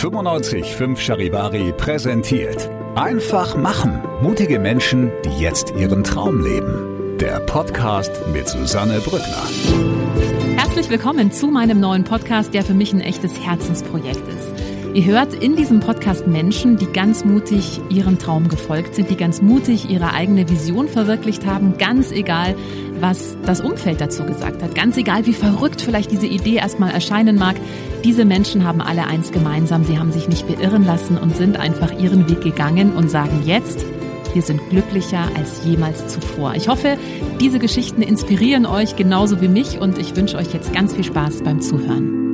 955 Charivari präsentiert. Einfach machen. Mutige Menschen, die jetzt ihren Traum leben. Der Podcast mit Susanne Brückner. Herzlich willkommen zu meinem neuen Podcast, der für mich ein echtes Herzensprojekt ist. Ihr hört in diesem Podcast Menschen, die ganz mutig ihrem Traum gefolgt sind, die ganz mutig ihre eigene Vision verwirklicht haben, ganz egal, was das Umfeld dazu gesagt hat, ganz egal, wie verrückt vielleicht diese Idee erstmal erscheinen mag. Diese Menschen haben alle eins gemeinsam, sie haben sich nicht beirren lassen und sind einfach ihren Weg gegangen und sagen jetzt, wir sind glücklicher als jemals zuvor. Ich hoffe, diese Geschichten inspirieren euch genauso wie mich und ich wünsche euch jetzt ganz viel Spaß beim Zuhören.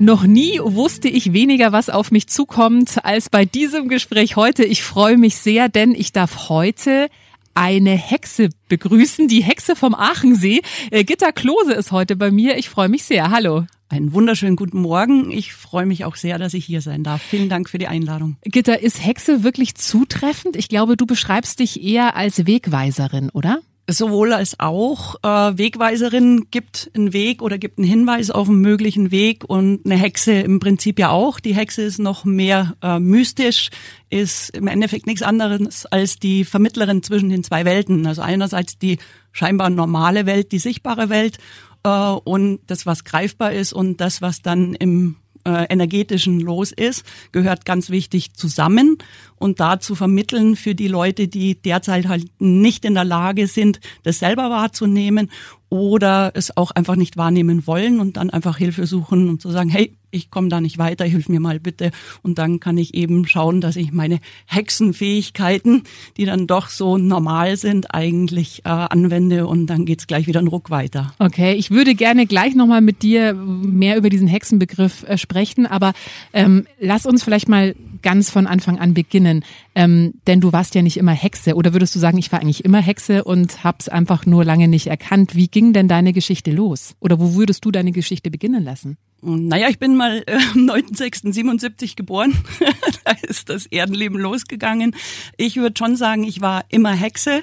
Noch nie wusste ich weniger, was auf mich zukommt, als bei diesem Gespräch heute. Ich freue mich sehr, denn ich darf heute eine Hexe begrüßen, die Hexe vom Aachensee. Äh, Gitta Klose ist heute bei mir. Ich freue mich sehr. Hallo. Einen wunderschönen guten Morgen. Ich freue mich auch sehr, dass ich hier sein darf. Vielen Dank für die Einladung. Gitta, ist Hexe wirklich zutreffend? Ich glaube, du beschreibst dich eher als Wegweiserin, oder? Sowohl als auch. Äh, Wegweiserin gibt einen Weg oder gibt einen Hinweis auf einen möglichen Weg und eine Hexe im Prinzip ja auch. Die Hexe ist noch mehr äh, mystisch, ist im Endeffekt nichts anderes als die Vermittlerin zwischen den zwei Welten. Also einerseits die scheinbar normale Welt, die sichtbare Welt äh, und das, was greifbar ist und das, was dann im äh, energetischen los ist, gehört ganz wichtig zusammen und da zu vermitteln für die Leute, die derzeit halt nicht in der Lage sind, das selber wahrzunehmen oder es auch einfach nicht wahrnehmen wollen und dann einfach Hilfe suchen und zu sagen, hey, ich komme da nicht weiter, hilf mir mal bitte. Und dann kann ich eben schauen, dass ich meine Hexenfähigkeiten, die dann doch so normal sind, eigentlich äh, anwende und dann geht's gleich wieder einen Ruck weiter. Okay, ich würde gerne gleich nochmal mit dir mehr über diesen Hexenbegriff äh, sprechen, aber ähm, lass uns vielleicht mal ganz von Anfang an beginnen. Ähm, denn du warst ja nicht immer Hexe. Oder würdest du sagen, ich war eigentlich immer Hexe und hab's einfach nur lange nicht erkannt? Wie ging denn deine Geschichte los? Oder wo würdest du deine Geschichte beginnen lassen? Naja, ich bin mal äh, am 9.6.77 geboren. da ist das Erdenleben losgegangen. Ich würde schon sagen, ich war immer Hexe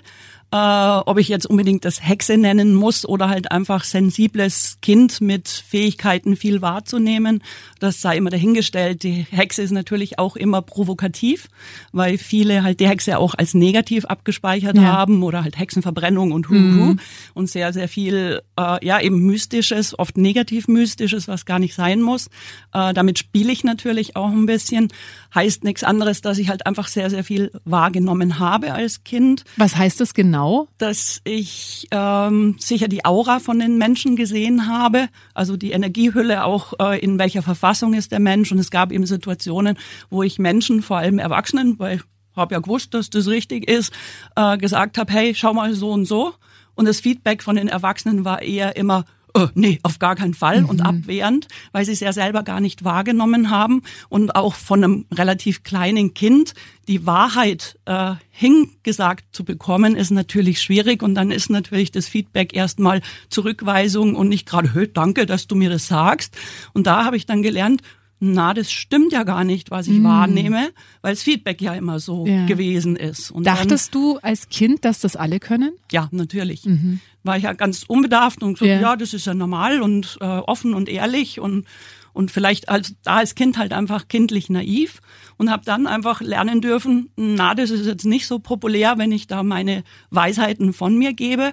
äh, ob ich jetzt unbedingt das Hexe nennen muss oder halt einfach sensibles Kind mit Fähigkeiten viel wahrzunehmen, das sei immer dahingestellt. Die Hexe ist natürlich auch immer provokativ, weil viele halt die Hexe auch als negativ abgespeichert ja. haben oder halt Hexenverbrennung und Huhu mhm. und sehr, sehr viel, äh, ja eben mystisches, oft negativ mystisches, was gar nicht sein muss. Äh, damit spiele ich natürlich auch ein bisschen. Heißt nichts anderes, dass ich halt einfach sehr, sehr viel wahrgenommen habe als Kind. Was heißt das genau? Genau? Dass ich ähm, sicher die Aura von den Menschen gesehen habe, also die Energiehülle auch, äh, in welcher Verfassung ist der Mensch. Und es gab eben Situationen, wo ich Menschen, vor allem Erwachsenen, weil habe ja gewusst, dass das richtig ist, äh, gesagt habe, hey, schau mal so und so. Und das Feedback von den Erwachsenen war eher immer, oh, nee, auf gar keinen Fall mhm. und abwehrend, weil sie es ja selber gar nicht wahrgenommen haben und auch von einem relativ kleinen Kind die Wahrheit äh, hingesagt zu bekommen, ist natürlich schwierig und dann ist natürlich das Feedback erstmal Zurückweisung und nicht gerade, hey, danke, dass du mir das sagst. Und da habe ich dann gelernt, na, das stimmt ja gar nicht, was ich mm. wahrnehme, weil das Feedback ja immer so ja. gewesen ist. Und Dachtest dann, du als Kind, dass das alle können? Ja, natürlich. Mhm. War ich ja ganz unbedarft und so, ja. ja, das ist ja normal und äh, offen und ehrlich und und vielleicht als da als Kind halt einfach kindlich naiv und habe dann einfach lernen dürfen, na, das ist jetzt nicht so populär, wenn ich da meine Weisheiten von mir gebe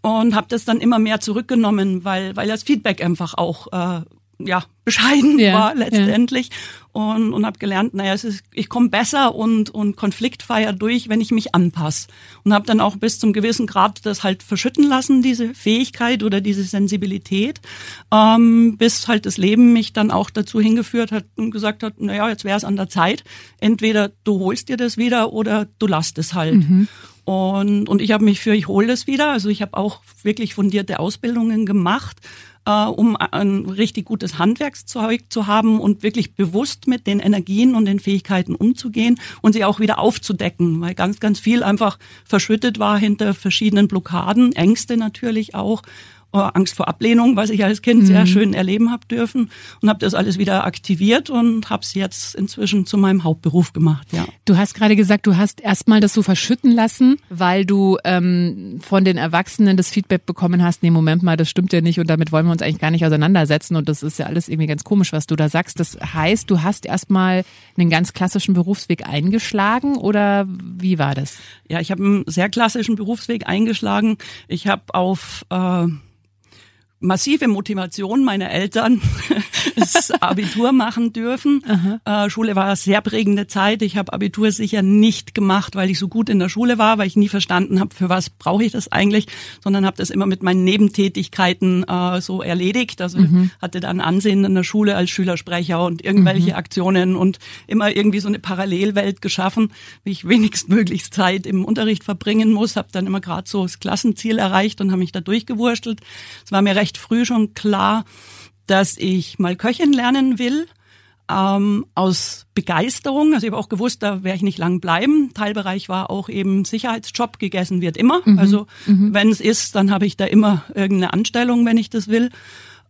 und habe das dann immer mehr zurückgenommen, weil weil das Feedback einfach auch äh, ja, bescheiden ja, war letztendlich ja. und, und habe gelernt, naja, es ist, ich komme besser und, und konfliktfreier durch, wenn ich mich anpasse. Und habe dann auch bis zum gewissen Grad das halt verschütten lassen, diese Fähigkeit oder diese Sensibilität, ähm, bis halt das Leben mich dann auch dazu hingeführt hat und gesagt hat, naja, jetzt wäre es an der Zeit, entweder du holst dir das wieder oder du lässt es halt. Mhm. Und, und ich habe mich für, ich hole das wieder. Also ich habe auch wirklich fundierte Ausbildungen gemacht äh, um ein richtig gutes Handwerkszeug zu haben und wirklich bewusst mit den Energien und den Fähigkeiten umzugehen und sie auch wieder aufzudecken, weil ganz, ganz viel einfach verschüttet war hinter verschiedenen Blockaden, Ängste natürlich auch. Äh, Angst vor Ablehnung, was ich als Kind mhm. sehr schön erleben habe dürfen und habe das alles wieder aktiviert und habe es jetzt inzwischen zu meinem Hauptberuf gemacht. Ja. Du hast gerade gesagt, du hast erstmal das so verschütten lassen, weil du ähm, von den Erwachsenen das Feedback bekommen hast, nee, Moment mal, das stimmt ja nicht und damit wollen wir uns eigentlich gar nicht auseinandersetzen und das ist ja alles irgendwie ganz komisch, was du da sagst. Das heißt, du hast erstmal einen ganz klassischen Berufsweg eingeschlagen oder wie war das? Ja, ich habe einen sehr klassischen Berufsweg eingeschlagen. Ich habe auf äh, massive Motivation meiner Eltern das Abitur machen dürfen. Äh, Schule war eine sehr prägende Zeit. Ich habe Abitur sicher nicht gemacht, weil ich so gut in der Schule war, weil ich nie verstanden habe, für was brauche ich das eigentlich, sondern habe das immer mit meinen Nebentätigkeiten äh, so erledigt. Also mhm. hatte dann Ansehen in der Schule als Schülersprecher und irgendwelche mhm. Aktionen und immer irgendwie so eine Parallelwelt geschaffen, wie ich wenigstmöglichst Zeit im Unterricht verbringen muss. Habe dann immer gerade so das Klassenziel erreicht und habe mich da durchgewurstelt. Es war mir recht früh schon klar, dass ich mal Köchin lernen will. Ähm, aus Begeisterung. Also ich habe auch gewusst, da werde ich nicht lang bleiben. Teilbereich war auch eben Sicherheitsjob, gegessen wird immer. Mhm. Also mhm. wenn es ist, dann habe ich da immer irgendeine Anstellung, wenn ich das will.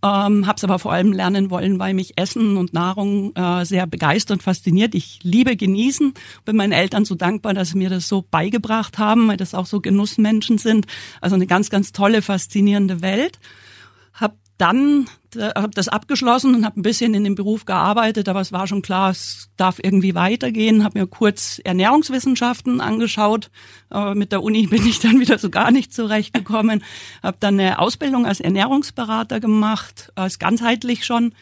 Ähm, habe es aber vor allem lernen wollen, weil mich Essen und Nahrung äh, sehr begeistert und fasziniert. Ich liebe genießen. Bin meinen Eltern so dankbar, dass sie mir das so beigebracht haben, weil das auch so Genussmenschen sind. Also eine ganz, ganz tolle, faszinierende Welt. Dann äh, habe das abgeschlossen und habe ein bisschen in dem Beruf gearbeitet, aber es war schon klar, es darf irgendwie weitergehen. Habe mir kurz Ernährungswissenschaften angeschaut. Aber mit der Uni bin ich dann wieder so gar nicht zurechtgekommen. Habe dann eine Ausbildung als Ernährungsberater gemacht, als ganzheitlich schon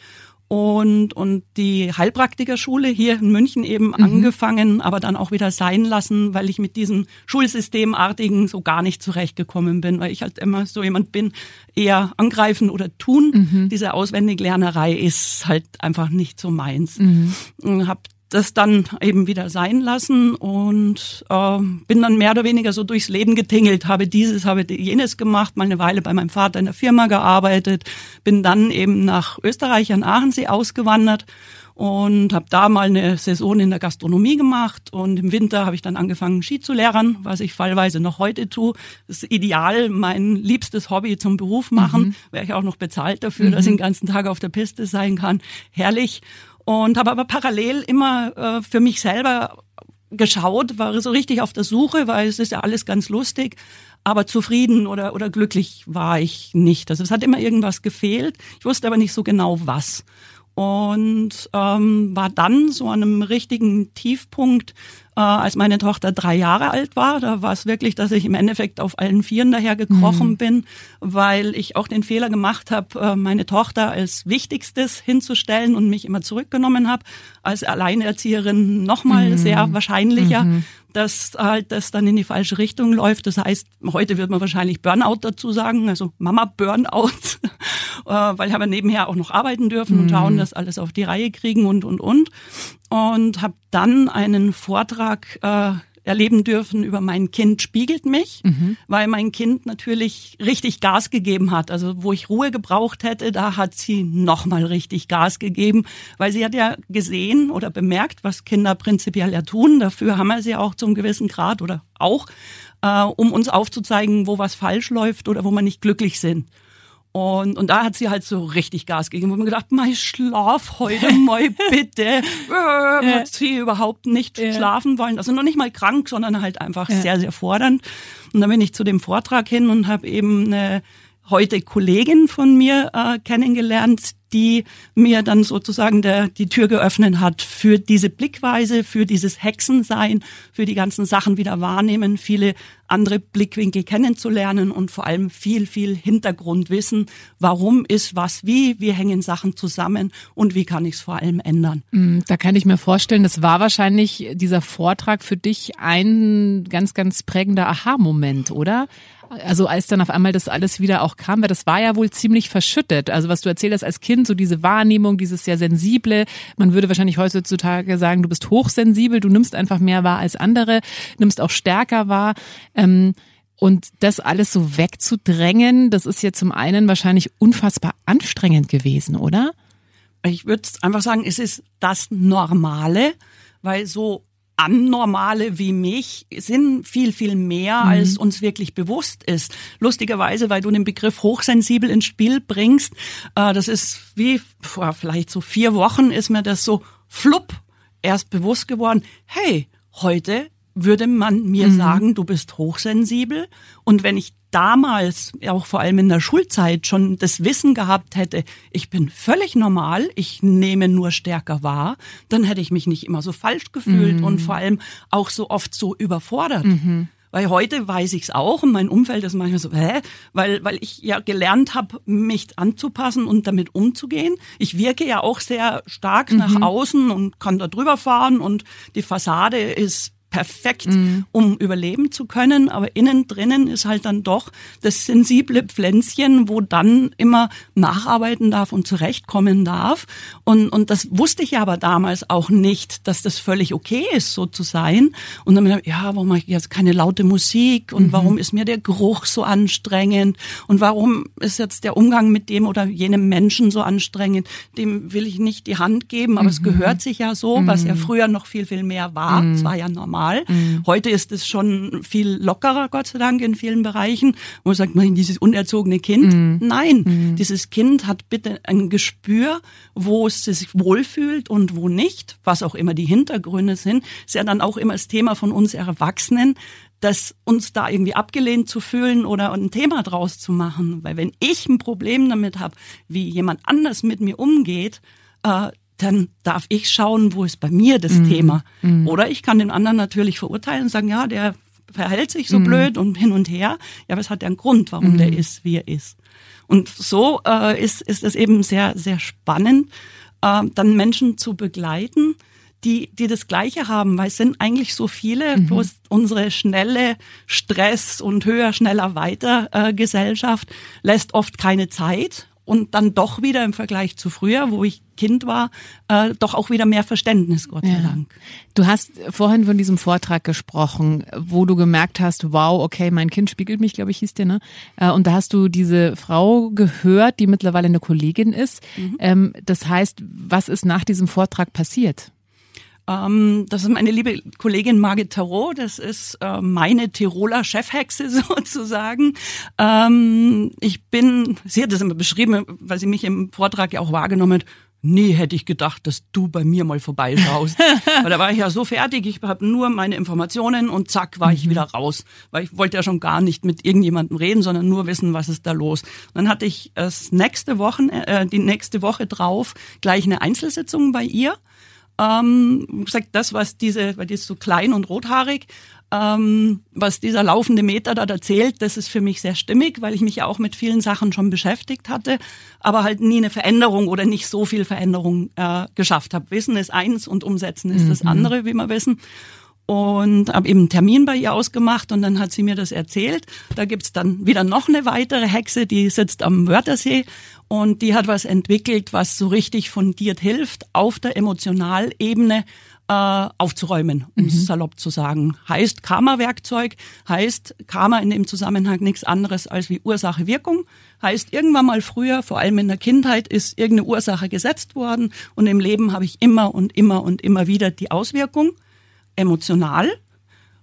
und, und die Heilpraktikerschule hier in München eben mhm. angefangen, aber dann auch wieder sein lassen, weil ich mit diesem Schulsystemartigen so gar nicht zurechtgekommen bin, weil ich halt immer so jemand bin, eher angreifen oder tun. Mhm. Diese Auswendiglernerei ist halt einfach nicht so meins. Mhm. Hab das dann eben wieder sein lassen und äh, bin dann mehr oder weniger so durchs Leben getingelt, habe dieses, habe jenes gemacht, mal eine Weile bei meinem Vater in der Firma gearbeitet, bin dann eben nach Österreich an Aachensee ausgewandert und habe da mal eine Saison in der Gastronomie gemacht und im Winter habe ich dann angefangen Ski zu lehren, was ich fallweise noch heute tue. Das ist ideal, mein liebstes Hobby zum Beruf machen, mhm. wäre ich auch noch bezahlt dafür, mhm. dass ich den ganzen Tag auf der Piste sein kann. Herrlich und habe aber parallel immer äh, für mich selber geschaut, war so richtig auf der Suche, weil es ist ja alles ganz lustig, aber zufrieden oder, oder glücklich war ich nicht. Also es hat immer irgendwas gefehlt. Ich wusste aber nicht so genau was und ähm, war dann so an einem richtigen Tiefpunkt, äh, als meine Tochter drei Jahre alt war. Da war es wirklich, dass ich im Endeffekt auf allen Vieren daher gekrochen mhm. bin, weil ich auch den Fehler gemacht habe, äh, meine Tochter als Wichtigstes hinzustellen und mich immer zurückgenommen habe. Als Alleinerzieherin nochmal mhm. sehr wahrscheinlicher. Mhm dass halt das dann in die falsche Richtung läuft. Das heißt, heute wird man wahrscheinlich Burnout dazu sagen, also Mama Burnout, weil ich habe nebenher auch noch arbeiten dürfen mhm. und schauen, dass alles auf die Reihe kriegen und und und und habe dann einen Vortrag äh, erleben dürfen über mein Kind spiegelt mich, mhm. weil mein Kind natürlich richtig Gas gegeben hat. Also wo ich Ruhe gebraucht hätte, da hat sie nochmal richtig Gas gegeben, weil sie hat ja gesehen oder bemerkt, was Kinder prinzipiell ja tun. Dafür haben wir sie auch zum gewissen Grad oder auch, äh, um uns aufzuzeigen, wo was falsch läuft oder wo wir nicht glücklich sind. Und, und da hat sie halt so richtig Gas gegeben. Und mir gedacht, mein Schlaf heute mal bitte. Äh, hat sie überhaupt nicht ja. schlafen wollen. Also noch nicht mal krank, sondern halt einfach ja. sehr, sehr fordernd. Und dann bin ich zu dem Vortrag hin und habe eben eine heute Kollegin von mir äh, kennengelernt, die mir dann sozusagen der, die Tür geöffnet hat für diese Blickweise, für dieses Hexensein, für die ganzen Sachen wieder wahrnehmen, viele andere Blickwinkel kennenzulernen und vor allem viel, viel Hintergrundwissen. Warum ist was wie? Wie hängen Sachen zusammen und wie kann ich es vor allem ändern? Mm, da kann ich mir vorstellen, das war wahrscheinlich dieser Vortrag für dich ein ganz, ganz prägender Aha-Moment, oder? Also als dann auf einmal das alles wieder auch kam, weil das war ja wohl ziemlich verschüttet. Also was du erzählt hast als Kind, so diese Wahrnehmung, dieses sehr sensible. Man würde wahrscheinlich heutzutage sagen, du bist hochsensibel, du nimmst einfach mehr wahr als andere, nimmst auch stärker wahr. Ähm, und das alles so wegzudrängen, das ist ja zum einen wahrscheinlich unfassbar anstrengend gewesen, oder? Ich würde einfach sagen, es ist das Normale, weil so Anormale wie mich sind viel, viel mehr, mhm. als uns wirklich bewusst ist. Lustigerweise, weil du den Begriff hochsensibel ins Spiel bringst, äh, das ist wie vor vielleicht so vier Wochen ist mir das so flupp erst bewusst geworden. Hey, heute würde man mir mhm. sagen, du bist hochsensibel. Und wenn ich damals, auch vor allem in der Schulzeit, schon das Wissen gehabt hätte, ich bin völlig normal, ich nehme nur stärker wahr, dann hätte ich mich nicht immer so falsch gefühlt mhm. und vor allem auch so oft so überfordert. Mhm. Weil heute weiß ich es auch und mein Umfeld ist manchmal so, hä? Weil, weil ich ja gelernt habe, mich anzupassen und damit umzugehen. Ich wirke ja auch sehr stark mhm. nach außen und kann da drüber fahren und die Fassade ist perfekt, mhm. um überleben zu können. Aber innen drinnen ist halt dann doch das sensible Pflänzchen, wo dann immer nacharbeiten darf und zurechtkommen darf. Und, und das wusste ich aber damals auch nicht, dass das völlig okay ist, so zu sein. Und dann ich ja, warum mache ich jetzt keine laute Musik? Und mhm. warum ist mir der Geruch so anstrengend? Und warum ist jetzt der Umgang mit dem oder jenem Menschen so anstrengend? Dem will ich nicht die Hand geben, aber mhm. es gehört sich ja so, was ja mhm. früher noch viel, viel mehr war. Es war ja normal normal. Mhm. Heute ist es schon viel lockerer, Gott sei Dank, in vielen Bereichen. Wo man sagt, man, dieses unerzogene Kind. Mhm. Nein, mhm. dieses Kind hat bitte ein Gespür, wo es sich wohlfühlt und wo nicht, was auch immer die Hintergründe sind. Ist ja dann auch immer das Thema von uns Erwachsenen, dass uns da irgendwie abgelehnt zu fühlen oder ein Thema draus zu machen. Weil wenn ich ein Problem damit habe, wie jemand anders mit mir umgeht, äh, dann darf ich schauen, wo ist bei mir das mhm. Thema. Mhm. Oder ich kann den anderen natürlich verurteilen und sagen, ja, der verhält sich so mhm. blöd und hin und her. Ja, aber es hat ja einen Grund, warum der mhm. ist, wie er ist. Und so äh, ist, ist es eben sehr, sehr spannend, äh, dann Menschen zu begleiten, die, die das Gleiche haben, weil es sind eigentlich so viele, mhm. bloß unsere schnelle Stress und höher, schneller, weiter äh, Gesellschaft lässt oft keine Zeit und dann doch wieder im Vergleich zu früher, wo ich Kind war, äh, doch auch wieder mehr Verständnis, Gott sei Dank. Du hast vorhin von diesem Vortrag gesprochen, wo du gemerkt hast, wow, okay, mein Kind spiegelt mich, glaube ich, hieß der, ne? Äh, und da hast du diese Frau gehört, die mittlerweile eine Kollegin ist. Mhm. Ähm, das heißt, was ist nach diesem Vortrag passiert? Ähm, das ist meine liebe Kollegin Margit Tarot. Das ist äh, meine Tiroler Chefhexe sozusagen. Ähm, ich bin, sie hat das immer beschrieben, weil sie mich im Vortrag ja auch wahrgenommen hat. Nie hätte ich gedacht, dass du bei mir mal vorbeischaust. Weil da war ich ja so fertig, ich habe nur meine Informationen und zack war ich mhm. wieder raus. Weil ich wollte ja schon gar nicht mit irgendjemandem reden, sondern nur wissen, was ist da los. Und dann hatte ich das nächste Wochen, äh, die nächste Woche drauf gleich eine Einzelsitzung bei ihr ähm, gesagt, das, was diese, weil die ist so klein und rothaarig, ähm, was dieser laufende Meter da erzählt, das ist für mich sehr stimmig, weil ich mich ja auch mit vielen Sachen schon beschäftigt hatte, aber halt nie eine Veränderung oder nicht so viel Veränderung äh, geschafft habe. Wissen ist eins und umsetzen ist mhm. das andere, wie wir wissen und habe eben einen Termin bei ihr ausgemacht und dann hat sie mir das erzählt. Da gibt's dann wieder noch eine weitere Hexe, die sitzt am Wörthersee und die hat was entwickelt, was so richtig fundiert hilft, auf der Emotionalebene äh, aufzuräumen, um es mhm. salopp zu sagen. Heißt Karma-Werkzeug, heißt Karma in dem Zusammenhang nichts anderes als wie Ursache-Wirkung. Heißt irgendwann mal früher, vor allem in der Kindheit, ist irgendeine Ursache gesetzt worden und im Leben habe ich immer und immer und immer wieder die Auswirkung emotional,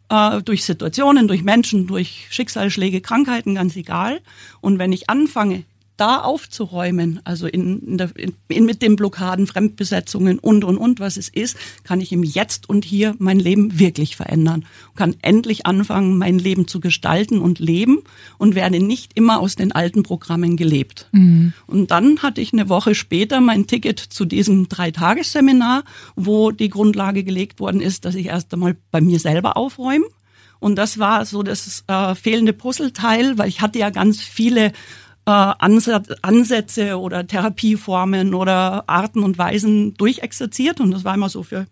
äh, durch Situationen, durch Menschen, durch Schicksalsschläge, Krankheiten, ganz egal. Und wenn ich anfange, da aufzuräumen, also in, in der, in, mit den Blockaden, Fremdbesetzungen und, und, und, was es ist, kann ich im Jetzt und Hier mein Leben wirklich verändern. Kann endlich anfangen, mein Leben zu gestalten und leben und werde nicht immer aus den alten Programmen gelebt. Mhm. Und dann hatte ich eine Woche später mein Ticket zu diesem Dreitagesseminar, wo die Grundlage gelegt worden ist, dass ich erst einmal bei mir selber aufräume. Und das war so das äh, fehlende Puzzleteil, weil ich hatte ja ganz viele äh, Ansätze oder Therapieformen oder Arten und Weisen durchexerziert und das war immer so für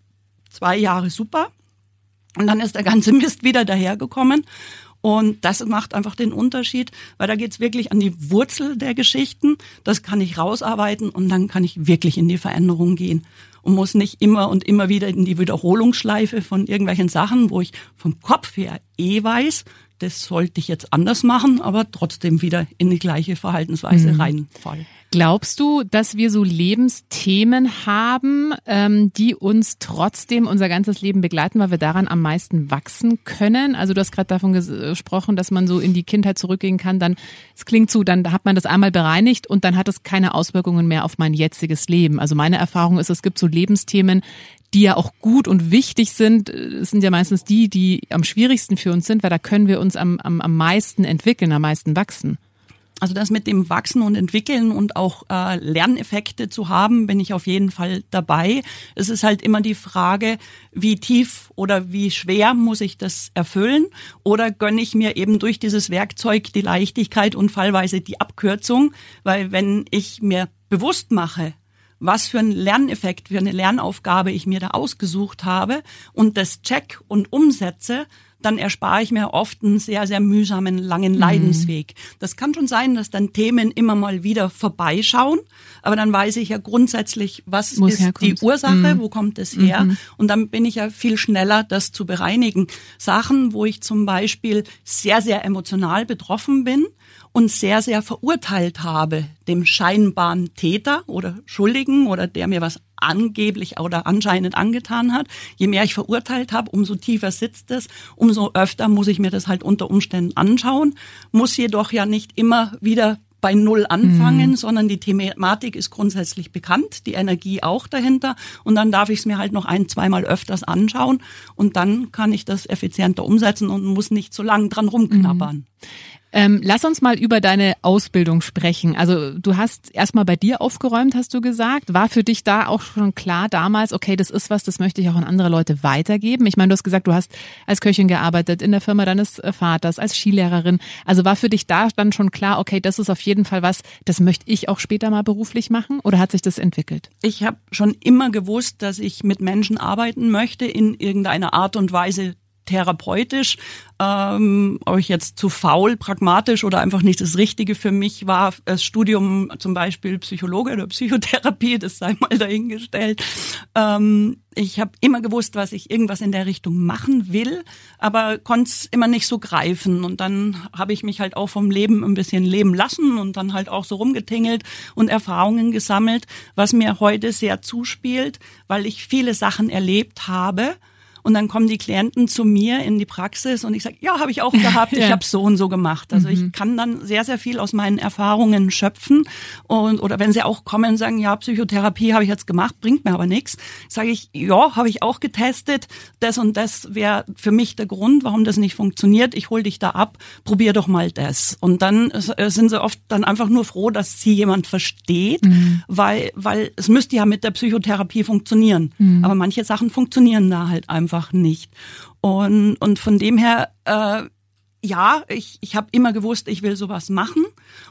zwei Jahre super. Und dann ist der ganze Mist wieder dahergekommen. Und das macht einfach den Unterschied, weil da geht's wirklich an die Wurzel der Geschichten. Das kann ich rausarbeiten und dann kann ich wirklich in die Veränderung gehen und muss nicht immer und immer wieder in die Wiederholungsschleife von irgendwelchen Sachen, wo ich vom Kopf her eh weiß, das sollte ich jetzt anders machen, aber trotzdem wieder in die gleiche Verhaltensweise mhm. reinfallen. Glaubst du, dass wir so Lebensthemen haben, ähm, die uns trotzdem unser ganzes Leben begleiten, weil wir daran am meisten wachsen können? Also du hast gerade davon gesprochen, dass man so in die Kindheit zurückgehen kann. Dann, es klingt so, dann hat man das einmal bereinigt und dann hat es keine Auswirkungen mehr auf mein jetziges Leben. Also meine Erfahrung ist, es gibt so Lebensthemen, die ja auch gut und wichtig sind, es sind ja meistens die, die am schwierigsten für uns sind, weil da können wir uns am, am, am meisten entwickeln, am meisten wachsen. Also das mit dem Wachsen und Entwickeln und auch äh, Lerneffekte zu haben, bin ich auf jeden Fall dabei. Es ist halt immer die Frage, wie tief oder wie schwer muss ich das erfüllen oder gönne ich mir eben durch dieses Werkzeug die Leichtigkeit und fallweise die Abkürzung, weil wenn ich mir bewusst mache, was für ein Lerneffekt, für eine Lernaufgabe ich mir da ausgesucht habe und das check und umsetze, dann erspare ich mir oft einen sehr, sehr mühsamen, langen mhm. Leidensweg. Das kann schon sein, dass dann Themen immer mal wieder vorbeischauen, aber dann weiß ich ja grundsätzlich, was Muss ist herkommt. die Ursache, mhm. wo kommt es her? Mhm. Und dann bin ich ja viel schneller, das zu bereinigen. Sachen, wo ich zum Beispiel sehr, sehr emotional betroffen bin und sehr, sehr verurteilt habe, dem scheinbaren Täter oder Schuldigen oder der mir was angeblich oder anscheinend angetan hat. Je mehr ich verurteilt habe, umso tiefer sitzt es, umso öfter muss ich mir das halt unter Umständen anschauen, muss jedoch ja nicht immer wieder bei Null anfangen, mhm. sondern die Thematik ist grundsätzlich bekannt, die Energie auch dahinter und dann darf ich es mir halt noch ein, zweimal öfters anschauen und dann kann ich das effizienter umsetzen und muss nicht so lange dran rumknabbern. Mhm. Ähm, lass uns mal über deine Ausbildung sprechen. Also du hast erstmal bei dir aufgeräumt, hast du gesagt. War für dich da auch schon klar damals, okay, das ist was, das möchte ich auch an andere Leute weitergeben? Ich meine, du hast gesagt, du hast als Köchin gearbeitet, in der Firma deines äh, Vaters, als Skilehrerin. Also war für dich da dann schon klar, okay, das ist auf jeden Fall was, das möchte ich auch später mal beruflich machen? Oder hat sich das entwickelt? Ich habe schon immer gewusst, dass ich mit Menschen arbeiten möchte in irgendeiner Art und Weise, therapeutisch, ähm, ob ich jetzt zu faul, pragmatisch oder einfach nicht das Richtige für mich war. Das Studium zum Beispiel Psychologe oder Psychotherapie, das sei mal dahingestellt. Ähm, ich habe immer gewusst, was ich irgendwas in der Richtung machen will, aber konnte es immer nicht so greifen. Und dann habe ich mich halt auch vom Leben ein bisschen leben lassen und dann halt auch so rumgetingelt und Erfahrungen gesammelt, was mir heute sehr zuspielt, weil ich viele Sachen erlebt habe und dann kommen die Klienten zu mir in die Praxis und ich sage, ja, habe ich auch gehabt, ich habe so und so gemacht. Also mhm. ich kann dann sehr, sehr viel aus meinen Erfahrungen schöpfen. Und oder wenn sie auch kommen und sagen, ja, Psychotherapie habe ich jetzt gemacht, bringt mir aber nichts, sage ich, ja, habe ich auch getestet. Das und das wäre für mich der Grund, warum das nicht funktioniert. Ich hol dich da ab, probier doch mal das. Und dann äh, sind sie oft dann einfach nur froh, dass sie jemand versteht, mhm. weil, weil es müsste ja mit der Psychotherapie funktionieren. Mhm. Aber manche Sachen funktionieren da halt einfach einfach nicht. Und, und von dem her äh, ja, ich, ich habe immer gewusst, ich will sowas machen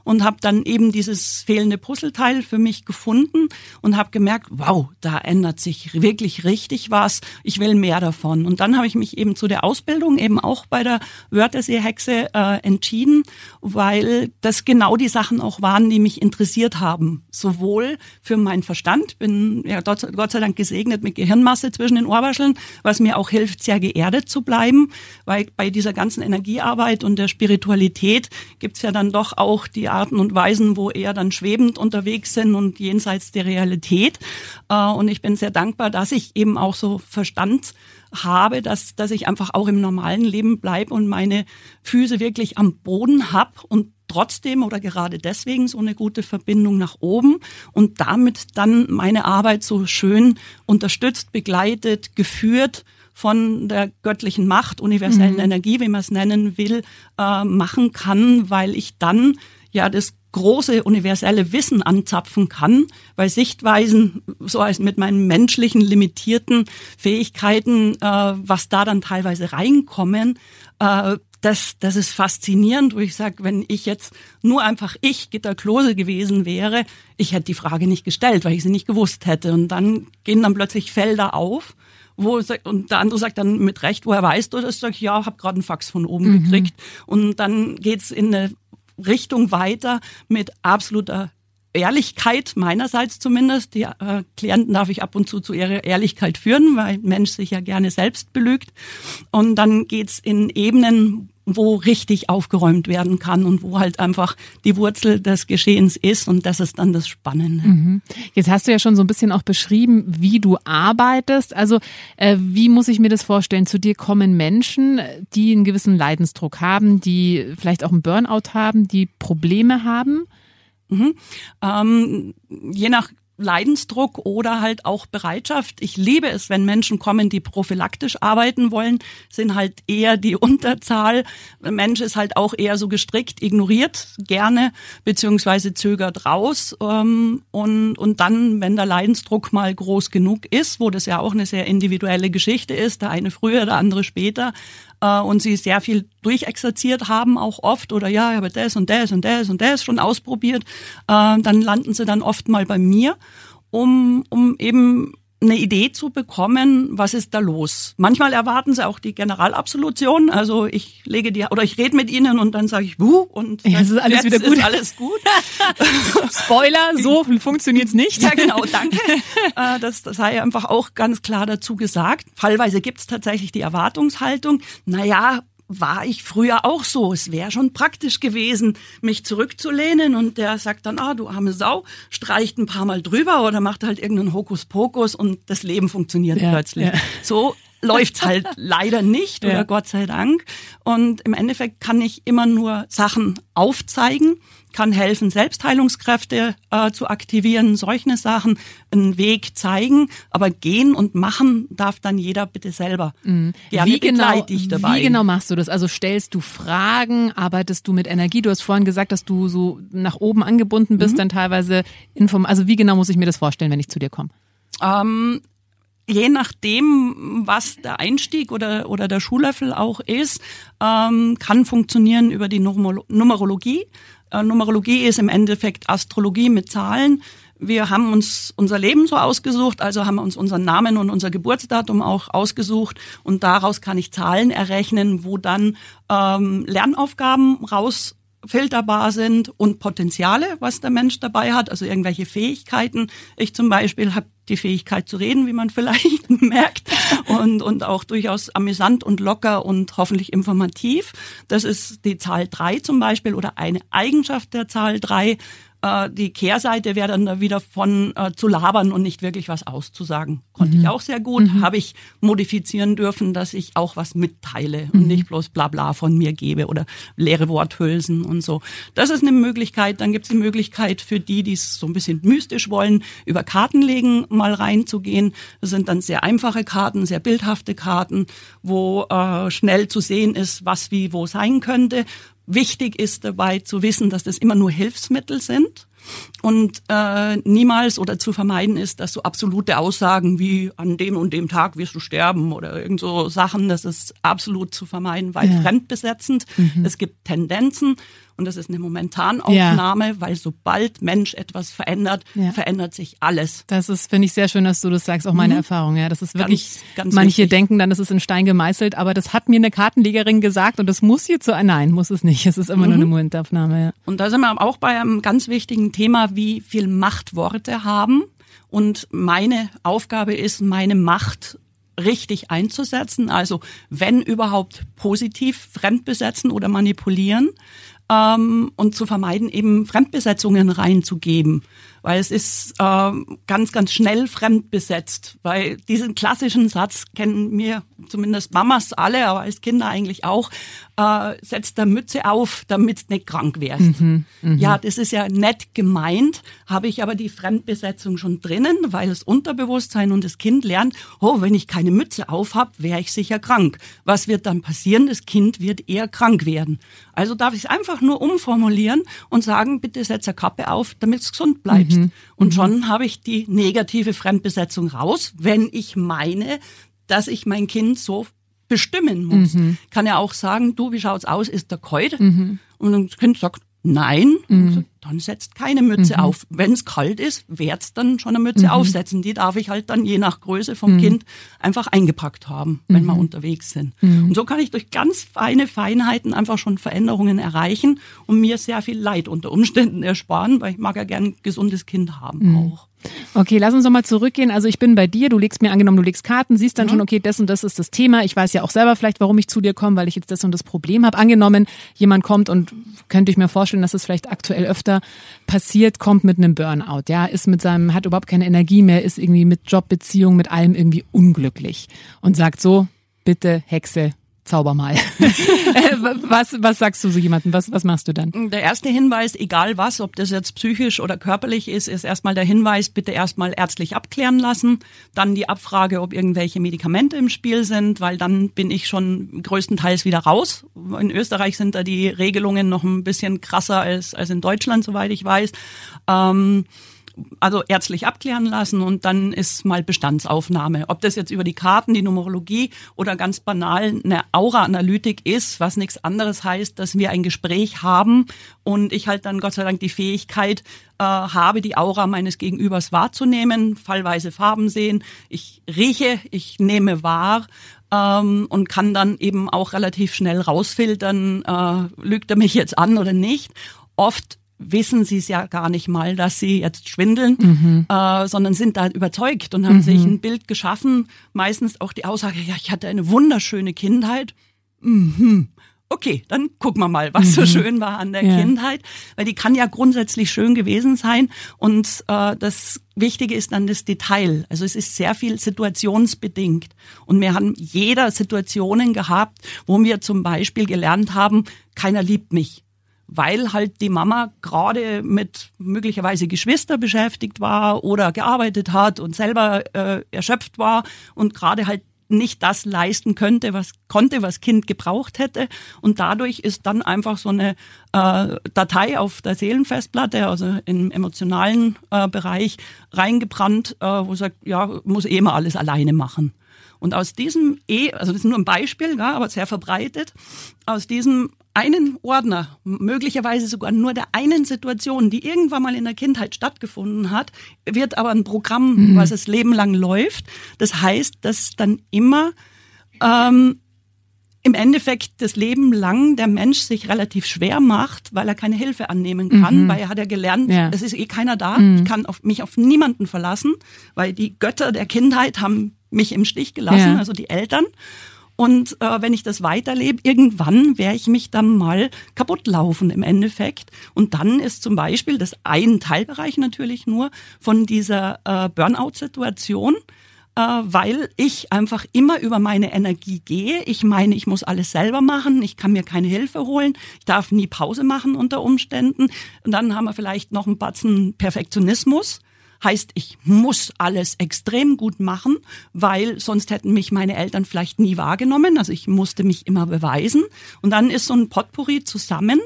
und habe dann eben dieses fehlende Puzzleteil für mich gefunden und habe gemerkt, wow, da ändert sich wirklich richtig was. Ich will mehr davon. Und dann habe ich mich eben zu der Ausbildung eben auch bei der Wörthersee-Hexe äh, entschieden, weil das genau die Sachen auch waren, die mich interessiert haben. Sowohl für meinen Verstand, bin ja Gott sei Dank gesegnet mit Gehirnmasse zwischen den Ohrwascheln, was mir auch hilft, sehr geerdet zu bleiben, weil bei dieser ganzen Energiearbeit Arbeit und der Spiritualität gibt es ja dann doch auch die Arten und Weisen, wo eher dann schwebend unterwegs sind und jenseits der Realität. Äh, und ich bin sehr dankbar, dass ich eben auch so Verstand habe, dass, dass ich einfach auch im normalen Leben bleibe und meine Füße wirklich am Boden hab und trotzdem oder gerade deswegen so eine gute Verbindung nach oben und damit dann meine Arbeit so schön unterstützt, begleitet, geführt von der göttlichen Macht, universellen mhm. Energie, wie man es nennen will, äh, machen kann, weil ich dann ja das große universelle Wissen anzapfen kann, weil Sichtweisen, so als mit meinen menschlichen limitierten Fähigkeiten, äh, was da dann teilweise reinkommen, äh, das, das ist faszinierend, wo ich sage, wenn ich jetzt nur einfach ich, Gitter Klose gewesen wäre, ich hätte die Frage nicht gestellt, weil ich sie nicht gewusst hätte. Und dann gehen dann plötzlich Felder auf, wo und der andere sagt dann mit Recht, woher weißt du das? Sag ich, ja, habe gerade einen Fax von oben mhm. gekriegt. Und dann geht's in eine Richtung weiter mit absoluter Ehrlichkeit meinerseits zumindest. Die äh, Klienten darf ich ab und zu zu ihrer Ehrlichkeit führen, weil ein Mensch sich ja gerne selbst belügt. Und dann geht's in Ebenen, wo richtig aufgeräumt werden kann und wo halt einfach die Wurzel des Geschehens ist und das ist dann das Spannende. Mhm. Jetzt hast du ja schon so ein bisschen auch beschrieben, wie du arbeitest. Also äh, wie muss ich mir das vorstellen? Zu dir kommen Menschen, die einen gewissen Leidensdruck haben, die vielleicht auch einen Burnout haben, die Probleme haben. Mhm. Ähm, je nach Leidensdruck oder halt auch Bereitschaft. Ich liebe es, wenn Menschen kommen, die prophylaktisch arbeiten wollen, sind halt eher die Unterzahl. Der Mensch ist halt auch eher so gestrickt, ignoriert gerne beziehungsweise zögert raus. Ähm, und, und dann, wenn der Leidensdruck mal groß genug ist, wo das ja auch eine sehr individuelle Geschichte ist, der eine früher, der andere später, äh, und sie sehr viel durchexerziert haben, auch oft, oder ja, ich habe das und das und das und das schon ausprobiert, äh, dann landen sie dann oft mal bei mir, um, um eben eine Idee zu bekommen, was ist da los. Manchmal erwarten sie auch die Generalabsolution, also ich lege die oder ich rede mit ihnen und dann sage ich wuh und ja, es ist alles wieder gut. Ist alles gut. Spoiler, so funktioniert's nicht. Ja, genau, danke. Äh, das, das sei einfach auch ganz klar dazu gesagt. Fallweise gibt's tatsächlich die Erwartungshaltung, naja, war ich früher auch so. Es wäre schon praktisch gewesen, mich zurückzulehnen und der sagt dann, ah, du arme Sau, streicht ein paar Mal drüber oder macht halt irgendeinen Hokuspokus und das Leben funktioniert ja, plötzlich. Ja. So läuft's halt leider nicht oder ja. Gott sei Dank. Und im Endeffekt kann ich immer nur Sachen aufzeigen, kann helfen, Selbstheilungskräfte äh, zu aktivieren, solche Sachen, einen Weg zeigen, aber gehen und machen darf dann jeder bitte selber. Mhm. Gerne wie genau, dich dabei. Wie genau machst du das? Also stellst du Fragen, arbeitest du mit Energie? Du hast vorhin gesagt, dass du so nach oben angebunden bist, mhm. dann teilweise inform. Also wie genau muss ich mir das vorstellen, wenn ich zu dir komme? Ähm, je nachdem, was der Einstieg oder, oder der Schuhlöffel auch ist, ähm, kann funktionieren über die Numerologie. Äh, Numerologie ist im Endeffekt Astrologie mit Zahlen. Wir haben uns unser Leben so ausgesucht, also haben wir uns unseren Namen und unser Geburtsdatum auch ausgesucht und daraus kann ich Zahlen errechnen, wo dann ähm, Lernaufgaben raus filterbar sind und Potenziale, was der Mensch dabei hat, also irgendwelche Fähigkeiten. Ich zum Beispiel habe die Fähigkeit zu reden, wie man vielleicht merkt, und, und auch durchaus amüsant und locker und hoffentlich informativ. Das ist die Zahl drei zum Beispiel oder eine Eigenschaft der Zahl drei. Äh, die Kehrseite wäre dann wieder von äh, zu labern und nicht wirklich was auszusagen. Konnte mhm. ich auch sehr gut. Mhm. Habe ich modifizieren dürfen, dass ich auch was mitteile mhm. und nicht bloß Blabla von mir gebe oder leere Worthülsen und so. Das ist eine Möglichkeit. Dann gibt es die Möglichkeit für die, die es so ein bisschen mystisch wollen, über Kartenlegen mal reinzugehen. Das sind dann sehr einfache Karten, sehr bildhafte Karten, wo äh, schnell zu sehen ist, was wie wo sein könnte Wichtig ist dabei zu wissen, dass das immer nur Hilfsmittel sind und äh, niemals oder zu vermeiden ist, dass so absolute Aussagen wie an dem und dem Tag wirst du sterben oder irgend so Sachen, das ist absolut zu vermeiden, weil ja. fremdbesetzend. Mhm. Es gibt Tendenzen und das ist eine Momentanaufnahme, ja. weil sobald Mensch etwas verändert, ja. verändert sich alles. Das ist, finde ich, sehr schön, dass du das sagst, auch meine mhm. Erfahrung. Ja, das ist wirklich, ganz, ganz manche wichtig. denken dann, das ist in Stein gemeißelt, aber das hat mir eine Kartenlegerin gesagt und das muss hier zu, nein, muss es nicht. Es ist immer mhm. nur eine Momentaufnahme. Ja. Und da sind wir auch bei einem ganz wichtigen Thema, wie viel Macht Worte haben. Und meine Aufgabe ist, meine Macht richtig einzusetzen. Also wenn überhaupt positiv fremdbesetzen oder manipulieren ähm, und zu vermeiden, eben Fremdbesetzungen reinzugeben weil es ist äh, ganz, ganz schnell fremdbesetzt. Weil diesen klassischen Satz kennen mir zumindest Mamas alle, aber als Kinder eigentlich auch, äh, setzt der Mütze auf, damit nicht krank wärst. Mhm, mh. Ja, das ist ja nett gemeint, habe ich aber die Fremdbesetzung schon drinnen, weil das Unterbewusstsein und das Kind lernt, oh, wenn ich keine Mütze auf habe, wäre ich sicher krank. Was wird dann passieren? Das Kind wird eher krank werden. Also darf ich es einfach nur umformulieren und sagen, bitte setz eine Kappe auf, damit es gesund bleibt. Mhm. Und mhm. schon habe ich die negative Fremdbesetzung raus, wenn ich meine, dass ich mein Kind so bestimmen muss. Mhm. Kann ja auch sagen, du, wie schaut's aus, ist der kalt? Mhm. Und das Kind sagt, Nein, mhm. dann setzt keine Mütze mhm. auf. Wenn es kalt ist, werd's dann schon eine Mütze mhm. aufsetzen. Die darf ich halt dann je nach Größe vom mhm. Kind einfach eingepackt haben, wenn wir unterwegs sind. Und so kann ich durch ganz feine Feinheiten einfach schon Veränderungen erreichen und mir sehr viel Leid unter Umständen ersparen, weil ich mag ja gern ein gesundes Kind haben auch. Okay, lass uns nochmal zurückgehen. Also ich bin bei dir, du legst mir angenommen, du legst Karten, siehst dann mhm. schon, okay, das und das ist das Thema. Ich weiß ja auch selber vielleicht, warum ich zu dir komme, weil ich jetzt das und das Problem habe. Angenommen, jemand kommt und könnte ich mir vorstellen, dass das vielleicht aktuell öfter passiert, kommt mit einem Burnout, ja, ist mit seinem, hat überhaupt keine Energie mehr, ist irgendwie mit Jobbeziehung, mit allem irgendwie unglücklich und sagt so, bitte Hexe, zauber mal. was, was sagst du so jemandem? Was, was machst du dann? Der erste Hinweis, egal was, ob das jetzt psychisch oder körperlich ist, ist erstmal der Hinweis, bitte erstmal ärztlich abklären lassen. Dann die Abfrage, ob irgendwelche Medikamente im Spiel sind, weil dann bin ich schon größtenteils wieder raus. In Österreich sind da die Regelungen noch ein bisschen krasser als, als in Deutschland, soweit ich weiß. Ähm, also ärztlich abklären lassen und dann ist mal Bestandsaufnahme. Ob das jetzt über die Karten, die Numerologie oder ganz banal eine Aura-Analytik ist, was nichts anderes heißt, dass wir ein Gespräch haben und ich halt dann Gott sei Dank die Fähigkeit äh, habe, die Aura meines Gegenübers wahrzunehmen, fallweise Farben sehen. Ich rieche, ich nehme wahr ähm, und kann dann eben auch relativ schnell rausfiltern, äh, lügt er mich jetzt an oder nicht. Oft wissen sie es ja gar nicht mal, dass sie jetzt schwindeln, mhm. äh, sondern sind da überzeugt und haben mhm. sich ein Bild geschaffen. Meistens auch die Aussage, ja, ich hatte eine wunderschöne Kindheit. Mhm. Okay, dann gucken wir mal, was so mhm. schön war an der ja. Kindheit, weil die kann ja grundsätzlich schön gewesen sein und äh, das Wichtige ist dann das Detail. Also es ist sehr viel situationsbedingt und wir haben jeder Situationen gehabt, wo wir zum Beispiel gelernt haben, keiner liebt mich weil halt die Mama gerade mit möglicherweise Geschwister beschäftigt war oder gearbeitet hat und selber äh, erschöpft war und gerade halt nicht das leisten könnte, was konnte, was Kind gebraucht hätte. Und dadurch ist dann einfach so eine äh, Datei auf der Seelenfestplatte, also im emotionalen äh, Bereich, reingebrannt, äh, wo sagt, ja, muss eh mal alles alleine machen. Und aus diesem E, also das ist nur ein Beispiel, ja, aber sehr verbreitet, aus diesem einen Ordner, möglicherweise sogar nur der einen Situation, die irgendwann mal in der Kindheit stattgefunden hat, wird aber ein Programm, mhm. was das Leben lang läuft. Das heißt, dass dann immer ähm, im Endeffekt das Leben lang der Mensch sich relativ schwer macht, weil er keine Hilfe annehmen kann, mhm. weil er hat ja gelernt, ja. es ist eh keiner da, mhm. ich kann auf mich auf niemanden verlassen, weil die Götter der Kindheit haben mich im Stich gelassen, ja. also die Eltern. Und äh, wenn ich das weiterlebe, irgendwann werde ich mich dann mal kaputt laufen im Endeffekt. Und dann ist zum Beispiel das ein Teilbereich natürlich nur von dieser äh, Burnout-Situation, äh, weil ich einfach immer über meine Energie gehe. Ich meine, ich muss alles selber machen, ich kann mir keine Hilfe holen, ich darf nie Pause machen unter Umständen. Und dann haben wir vielleicht noch einen Batzen Perfektionismus Heißt, ich muss alles extrem gut machen, weil sonst hätten mich meine Eltern vielleicht nie wahrgenommen. Also ich musste mich immer beweisen. Und dann ist so ein Potpourri zusammen,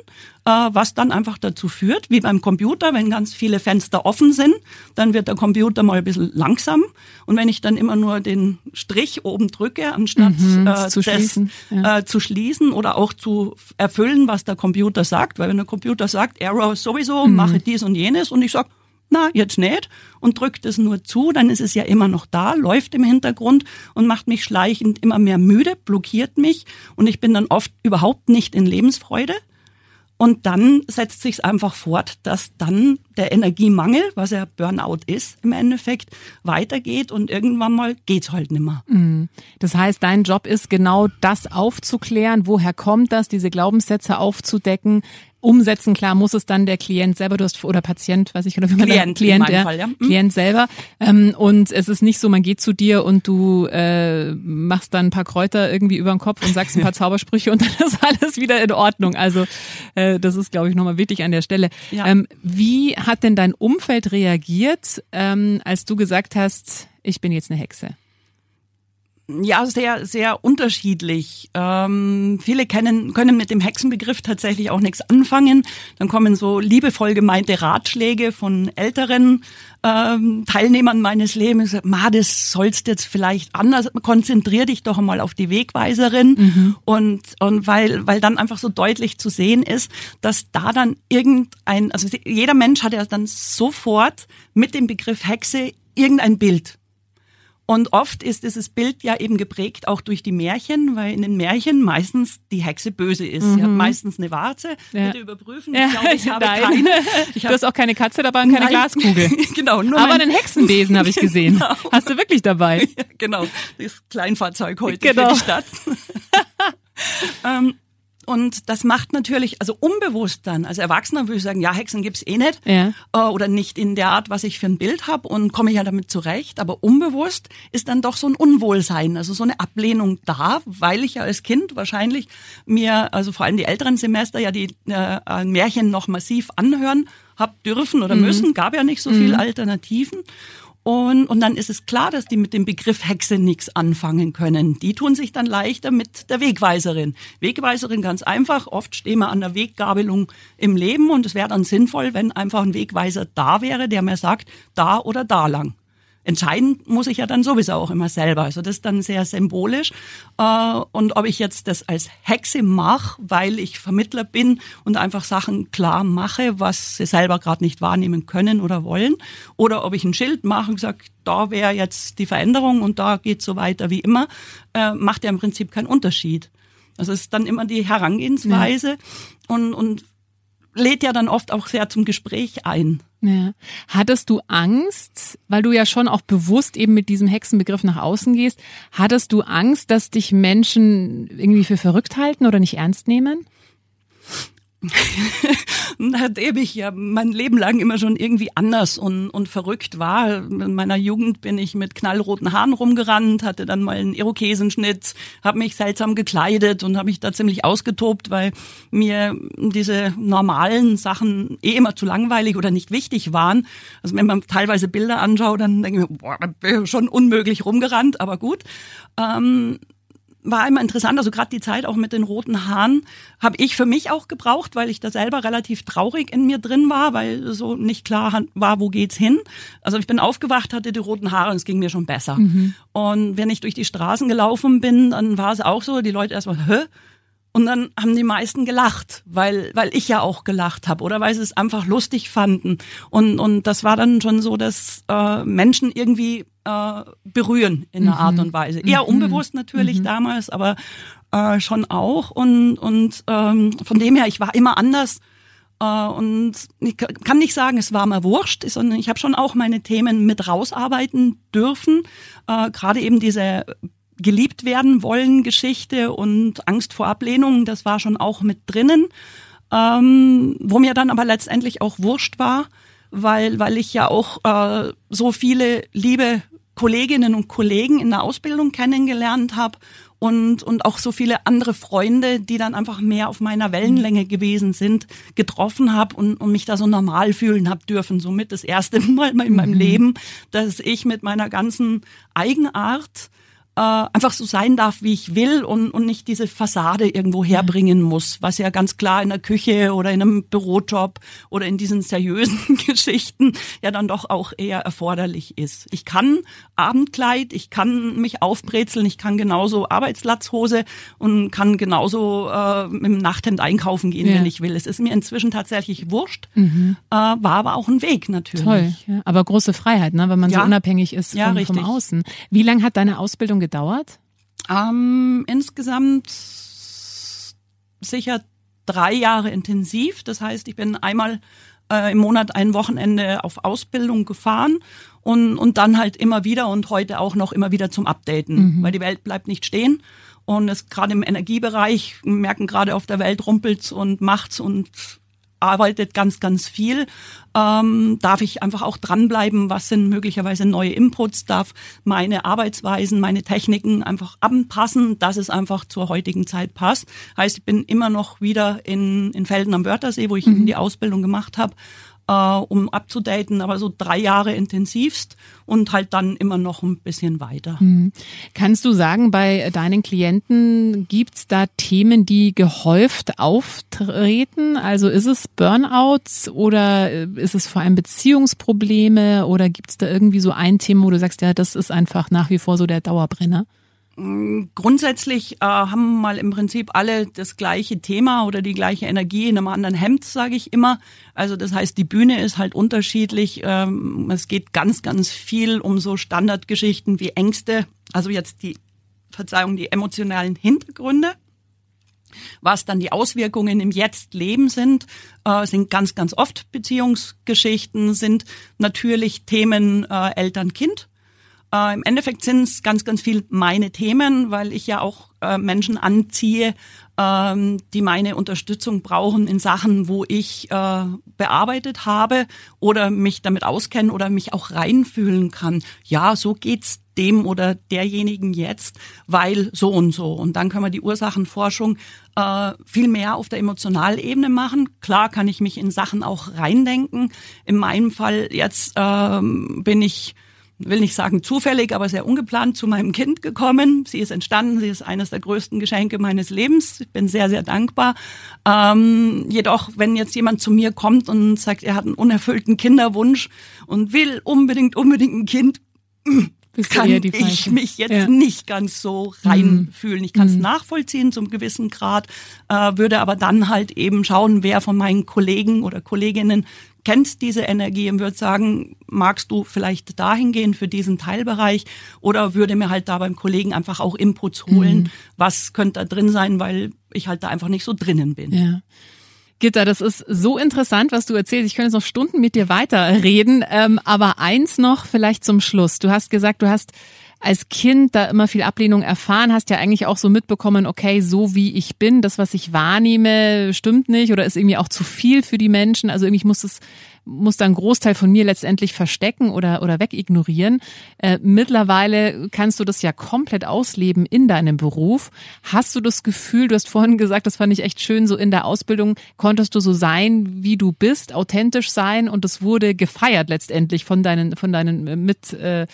äh, was dann einfach dazu führt, wie beim Computer, wenn ganz viele Fenster offen sind, dann wird der Computer mal ein bisschen langsam. Und wenn ich dann immer nur den Strich oben drücke, anstatt mhm, äh, zu, schließen. ja. äh, zu schließen oder auch zu erfüllen, was der Computer sagt, weil wenn der Computer sagt, Error sowieso, mhm. mache dies und jenes und ich sage, na, jetzt nicht und drückt es nur zu, dann ist es ja immer noch da, läuft im Hintergrund und macht mich schleichend immer mehr müde, blockiert mich und ich bin dann oft überhaupt nicht in Lebensfreude. Und dann setzt sich einfach fort, dass dann der Energiemangel, was ja Burnout ist im Endeffekt, weitergeht und irgendwann mal geht's halt nimmer. Mhm. Das heißt, dein Job ist genau das aufzuklären, woher kommt das, diese Glaubenssätze aufzudecken, umsetzen. Klar muss es dann der Klient selber, du hast oder Patient, weiß ich oder wie man Klient, Klient, ja, Fall, ja. Mhm. Klient selber. Ähm, und es ist nicht so, man geht zu dir und du äh, machst dann ein paar Kräuter irgendwie über den Kopf und sagst ein paar Zaubersprüche und dann ist alles wieder in Ordnung. Also äh, das ist, glaube ich, nochmal wichtig an der Stelle. Ja. Ähm, wie hat denn dein Umfeld reagiert, ähm, als du gesagt hast, ich bin jetzt eine Hexe? Ja, sehr, sehr unterschiedlich. Ähm, viele kennen, können mit dem Hexenbegriff tatsächlich auch nichts anfangen. Dann kommen so liebevoll gemeinte Ratschläge von älteren ähm, Teilnehmern meines Lebens. Ma, das sollst jetzt vielleicht anders. Konzentrier dich doch einmal auf die Wegweiserin. Mhm. Und, und weil, weil dann einfach so deutlich zu sehen ist, dass da dann irgendein, also jeder Mensch hat ja dann sofort mit dem Begriff Hexe irgendein Bild. Und oft ist dieses Bild ja eben geprägt auch durch die Märchen, weil in den Märchen meistens die Hexe böse ist. Mhm. Sie hat mhm. meistens eine Warze. Ja. Bitte überprüfen. Ich ja, glaube, ich habe nein. keine. Ich du hast auch keine Katze dabei und keine nein. Glaskugel. genau. Nur Aber einen Hexenbesen habe ich gesehen. Genau. Hast du wirklich dabei? Ja, genau. Das Kleinfahrzeug heute genau. für die Stadt. ähm, und das macht natürlich, also unbewusst dann, als Erwachsener würde ich sagen, ja, Hexen gibt's eh nicht. Ja. Äh, oder nicht in der Art, was ich für ein Bild habe und komme ja damit zurecht. Aber unbewusst ist dann doch so ein Unwohlsein, also so eine Ablehnung da, weil ich ja als Kind wahrscheinlich mir, also vor allem die älteren Semester, ja die äh, Märchen noch massiv anhören hab dürfen oder mhm. müssen, gab ja nicht so viel mhm. Alternativen. Und, und dann ist es klar, dass die mit dem Begriff Hexe nichts anfangen können. Die tun sich dann leichter mit der Wegweiserin. Wegweiserin ganz einfach. Oft stehen wir an der Weggabelung im Leben und es wäre dann sinnvoll, wenn einfach ein Wegweiser da wäre, der mir sagt, da oder da lang entscheiden muss ich ja dann sowieso auch immer selber. Also das ist dann sehr symbolisch. Äh, und ob ich jetzt das als Hexe mache, weil ich Vermittler bin und einfach Sachen klar mache, was sie selber gerade nicht wahrnehmen können oder wollen, oder ob ich ein Schild mache und sage, da wäre jetzt die Veränderung und da geht so weiter wie immer, äh, macht ja im Prinzip keinen Unterschied. Also es ist dann immer die Herangehensweise ja. und, und lädt ja dann oft auch sehr zum Gespräch ein. Ja. Hattest du Angst, weil du ja schon auch bewusst eben mit diesem Hexenbegriff nach außen gehst, hattest du Angst, dass dich Menschen irgendwie für verrückt halten oder nicht ernst nehmen? nachdem ich ja mein Leben lang immer schon irgendwie anders und, und verrückt war. In meiner Jugend bin ich mit knallroten Haaren rumgerannt, hatte dann mal einen Irokesenschnitt, habe mich seltsam gekleidet und habe mich da ziemlich ausgetobt, weil mir diese normalen Sachen eh immer zu langweilig oder nicht wichtig waren. Also wenn man teilweise Bilder anschaut, dann denke ich mir, boah, da bin ich schon unmöglich rumgerannt, aber gut. Ähm, war immer interessant, also gerade die Zeit auch mit den roten Haaren habe ich für mich auch gebraucht, weil ich da selber relativ traurig in mir drin war, weil so nicht klar war, wo geht's hin. Also ich bin aufgewacht, hatte die roten Haare und es ging mir schon besser. Mhm. Und wenn ich durch die Straßen gelaufen bin, dann war es auch so, die Leute erstmal, hä? Und dann haben die meisten gelacht, weil, weil ich ja auch gelacht habe oder weil sie es einfach lustig fanden. Und, und das war dann schon so, dass äh, Menschen irgendwie äh, berühren in einer mhm. Art und Weise. Eher mhm. unbewusst natürlich mhm. damals, aber äh, schon auch. Und, und ähm, von dem her, ich war immer anders. Äh, und ich kann nicht sagen, es war mir wurscht, sondern ich habe schon auch meine Themen mit rausarbeiten dürfen. Äh, Gerade eben diese geliebt werden wollen Geschichte und Angst vor Ablehnung, das war schon auch mit drinnen. Ähm, wo mir dann aber letztendlich auch wurscht war, weil, weil ich ja auch äh, so viele liebe Kolleginnen und Kollegen in der Ausbildung kennengelernt habe und, und auch so viele andere Freunde, die dann einfach mehr auf meiner Wellenlänge gewesen sind, getroffen habe und, und mich da so normal fühlen habe dürfen. Somit das erste Mal in meinem mhm. Leben, dass ich mit meiner ganzen Eigenart äh, einfach so sein darf, wie ich will und, und nicht diese Fassade irgendwo herbringen muss, was ja ganz klar in der Küche oder in einem Bürojob oder in diesen seriösen Geschichten ja dann doch auch eher erforderlich ist. Ich kann Abendkleid, ich kann mich aufbrezeln, ich kann genauso Arbeitslatzhose und kann genauso äh, dem Nachthemd einkaufen gehen, ja. wenn ich will. Es ist mir inzwischen tatsächlich wurscht, mhm. äh, war aber auch ein Weg natürlich. Toll, ja. aber große Freiheit, ne? wenn man ja. so unabhängig ist von, vom Außen. Wie lange hat deine Ausbildung gedauert? Ähm, insgesamt sicher drei Jahre intensiv. Das heißt, ich bin einmal äh, im Monat ein Wochenende auf Ausbildung gefahren und, und dann halt immer wieder und heute auch noch immer wieder zum Updaten, mhm. weil die Welt bleibt nicht stehen. Und es gerade im Energiebereich merken gerade auf der Welt rumpelt's und macht's und arbeitet ganz, ganz viel. Ähm, darf ich einfach auch dranbleiben? Was sind möglicherweise neue Inputs? Darf meine Arbeitsweisen, meine Techniken einfach anpassen, dass es einfach zur heutigen Zeit passt? Heißt, ich bin immer noch wieder in, in Felden am Wörthersee, wo ich mhm. die Ausbildung gemacht habe äh, um abzudaten, aber so drei Jahre intensivst und halt dann immer noch ein bisschen weiter. Mhm. Kannst du sagen, bei deinen Klienten gibt's da Themen, die gehäuft auftreten? Also ist es Burnouts oder äh, ist es vor allem Beziehungsprobleme oder gibt's da irgendwie so ein Thema, wo du sagst, ja, das ist einfach nach wie vor so der Dauerbrenner? Mm, grundsätzlich äh, haben mal im Prinzip alle das gleiche Thema oder die gleiche Energie in einem anderen Hemd, sage ich immer. Also das heißt, die Bühne ist halt unterschiedlich. Ähm, es geht ganz, ganz viel um so Standardgeschichten wie Ängste, also jetzt die Verzeihung, die emotionalen Hintergründe. Was dann die Auswirkungen im Jetzt-Leben sind, äh, sind ganz, ganz oft Beziehungsgeschichten, sind natürlich Themen äh, Eltern-Kind äh, Im Endeffekt sind es ganz, ganz viel meine Themen, weil ich ja auch äh, Menschen anziehe, ähm, die meine Unterstützung brauchen in Sachen, wo ich äh, bearbeitet habe oder mich damit auskenne oder mich auch reinfühlen kann. Ja, so geht's dem oder derjenigen jetzt, weil so und so. Und dann können wir die Ursachenforschung äh, viel mehr auf der Emotionalebene machen. Klar kann ich mich in Sachen auch reindenken. In meinem Fall jetzt ähm, bin ich will nicht sagen zufällig, aber sehr ungeplant zu meinem Kind gekommen. Sie ist entstanden, sie ist eines der größten Geschenke meines Lebens. Ich bin sehr, sehr dankbar. Ähm, jedoch, wenn jetzt jemand zu mir kommt und sagt, er hat einen unerfüllten Kinderwunsch und will unbedingt, unbedingt ein Kind, kann ich mich jetzt ja. nicht ganz so reinfühlen. Ich kann es mhm. nachvollziehen zum gewissen Grad, äh, würde aber dann halt eben schauen, wer von meinen Kollegen oder Kolleginnen kennt diese Energie und würde sagen, magst du vielleicht dahin gehen für diesen Teilbereich oder würde mir halt da beim Kollegen einfach auch Inputs holen, mhm. was könnte da drin sein, weil ich halt da einfach nicht so drinnen bin. Ja. Gitta, das ist so interessant, was du erzählst. Ich könnte jetzt noch Stunden mit dir weiterreden. Ähm, aber eins noch vielleicht zum Schluss. Du hast gesagt, du hast als Kind da immer viel Ablehnung erfahren, hast ja eigentlich auch so mitbekommen, okay, so wie ich bin, das, was ich wahrnehme, stimmt nicht oder ist irgendwie auch zu viel für die Menschen. Also irgendwie muss es muss da ein Großteil von mir letztendlich verstecken oder, oder wegignorieren. Äh, mittlerweile kannst du das ja komplett ausleben in deinem Beruf. Hast du das Gefühl, du hast vorhin gesagt, das fand ich echt schön, so in der Ausbildung konntest du so sein, wie du bist, authentisch sein und es wurde gefeiert letztendlich von deinen, von deinen mit, äh,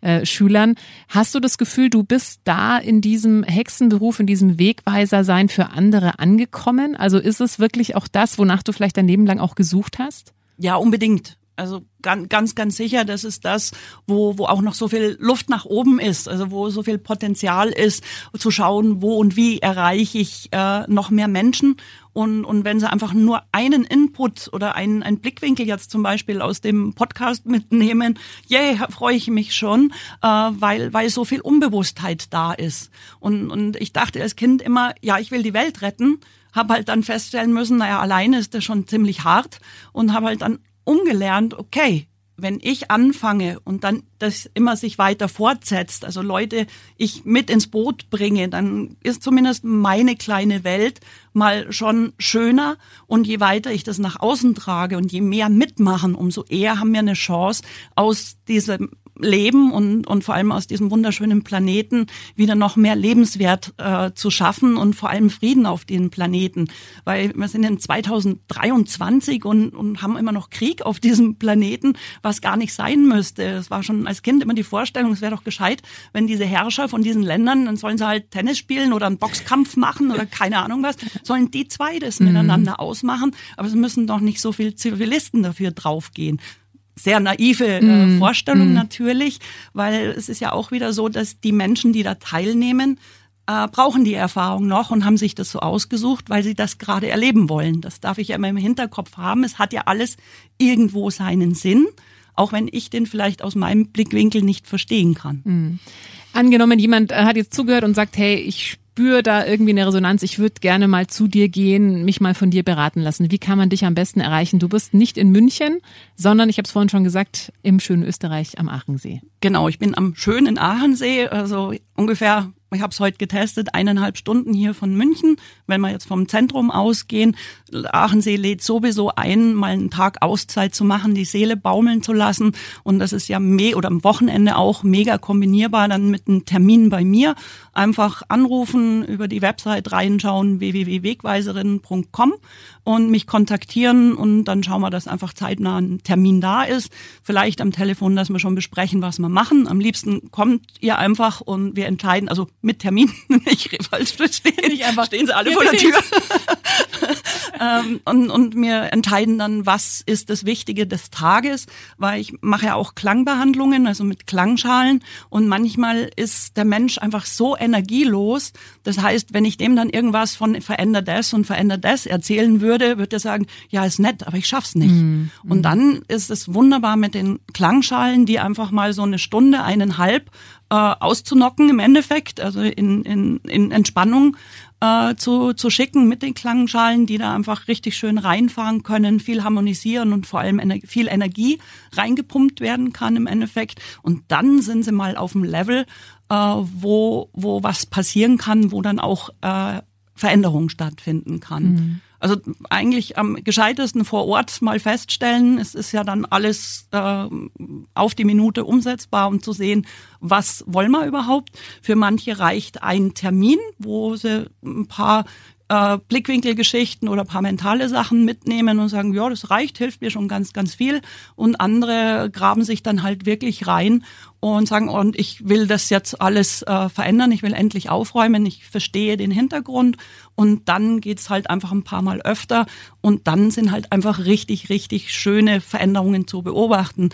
äh, Schülern. Hast du das Gefühl, du bist da in diesem Hexenberuf, in diesem Wegweiser sein für andere angekommen? Also ist es wirklich auch das, wonach du vielleicht dein Leben lang auch gesucht hast? Ja, unbedingt. Also ganz, ganz, ganz sicher, das ist das, wo, wo auch noch so viel Luft nach oben ist, also wo so viel Potenzial ist, zu schauen, wo und wie erreiche ich äh, noch mehr Menschen. Und, und wenn sie einfach nur einen Input oder einen, einen Blickwinkel jetzt zum Beispiel aus dem Podcast mitnehmen, yeah, freue ich mich schon, äh, weil, weil so viel Unbewusstheit da ist. Und, und ich dachte als Kind immer, ja, ich will die Welt retten habe halt dann feststellen müssen, naja, alleine ist das schon ziemlich hart und habe halt dann umgelernt, okay, wenn ich anfange und dann das immer sich weiter fortsetzt, also Leute ich mit ins Boot bringe, dann ist zumindest meine kleine Welt mal schon schöner. Und je weiter ich das nach außen trage und je mehr mitmachen, umso eher haben wir eine Chance aus diesem Leben und, und vor allem aus diesem wunderschönen Planeten wieder noch mehr Lebenswert äh, zu schaffen und vor allem Frieden auf den Planeten. Weil wir sind in 2023 und, und haben immer noch Krieg auf diesem Planeten, was gar nicht sein müsste. Es war schon als Kind immer die Vorstellung, es wäre doch gescheit, wenn diese Herrscher von diesen Ländern, dann sollen sie halt Tennis spielen oder einen Boxkampf machen oder keine Ahnung was, sollen die zwei das mhm. miteinander ausmachen. Aber es müssen doch nicht so viele Zivilisten dafür draufgehen sehr naive äh, mm. Vorstellung mm. natürlich, weil es ist ja auch wieder so, dass die Menschen, die da teilnehmen, äh, brauchen die Erfahrung noch und haben sich das so ausgesucht, weil sie das gerade erleben wollen. Das darf ich ja immer im Hinterkopf haben. Es hat ja alles irgendwo seinen Sinn, auch wenn ich den vielleicht aus meinem Blickwinkel nicht verstehen kann. Mm. Angenommen, jemand äh, hat jetzt zugehört und sagt, hey, ich spüre da irgendwie eine Resonanz. Ich würde gerne mal zu dir gehen, mich mal von dir beraten lassen. Wie kann man dich am besten erreichen? Du bist nicht in München, sondern ich habe es vorhin schon gesagt, im schönen Österreich am Aachensee. Genau, ich bin am schönen Aachensee, also ungefähr ich habe es heute getestet, eineinhalb Stunden hier von München. Wenn wir jetzt vom Zentrum ausgehen, Aachensee lädt sowieso ein, mal einen Tag Auszeit zu machen, die Seele baumeln zu lassen. Und das ist ja me oder am Wochenende auch mega kombinierbar dann mit einem Termin bei mir. Einfach anrufen, über die Website reinschauen, www.wegweiserinnen.com und mich kontaktieren und dann schauen wir, dass einfach zeitnah ein Termin da ist. Vielleicht am Telefon, dass wir schon besprechen, was wir machen. Am liebsten kommt ihr einfach und wir entscheiden, also mit Termin, nicht falsch verstehen, nicht einfach stehen sie alle vor der Tür. ähm, und, und wir entscheiden dann, was ist das Wichtige des Tages, weil ich mache ja auch Klangbehandlungen, also mit Klangschalen und manchmal ist der Mensch einfach so energielos. Das heißt, wenn ich dem dann irgendwas von veränder das und veränder das erzählen würde, würde er sagen, ja, ist nett, aber ich schaff's nicht. Mm, mm. Und dann ist es wunderbar mit den Klangschalen, die einfach mal so eine Stunde, eineinhalb äh, auszunocken im Endeffekt, also in, in, in Entspannung äh, zu, zu schicken mit den Klangschalen, die da einfach richtig schön reinfahren können, viel harmonisieren und vor allem ener viel Energie reingepumpt werden kann im Endeffekt. Und dann sind sie mal auf dem Level, äh, wo, wo was passieren kann, wo dann auch äh, Veränderung stattfinden kann. Mhm. Also eigentlich am gescheitesten vor Ort mal feststellen, es ist ja dann alles äh, auf die Minute umsetzbar, um zu sehen, was wollen wir überhaupt. Für manche reicht ein Termin, wo sie ein paar äh, Blickwinkelgeschichten oder paar mentale Sachen mitnehmen und sagen, ja, das reicht, hilft mir schon ganz, ganz viel. Und andere graben sich dann halt wirklich rein und sagen, und ich will das jetzt alles äh, verändern, ich will endlich aufräumen, ich verstehe den Hintergrund und dann geht's halt einfach ein paar Mal öfter und dann sind halt einfach richtig, richtig schöne Veränderungen zu beobachten.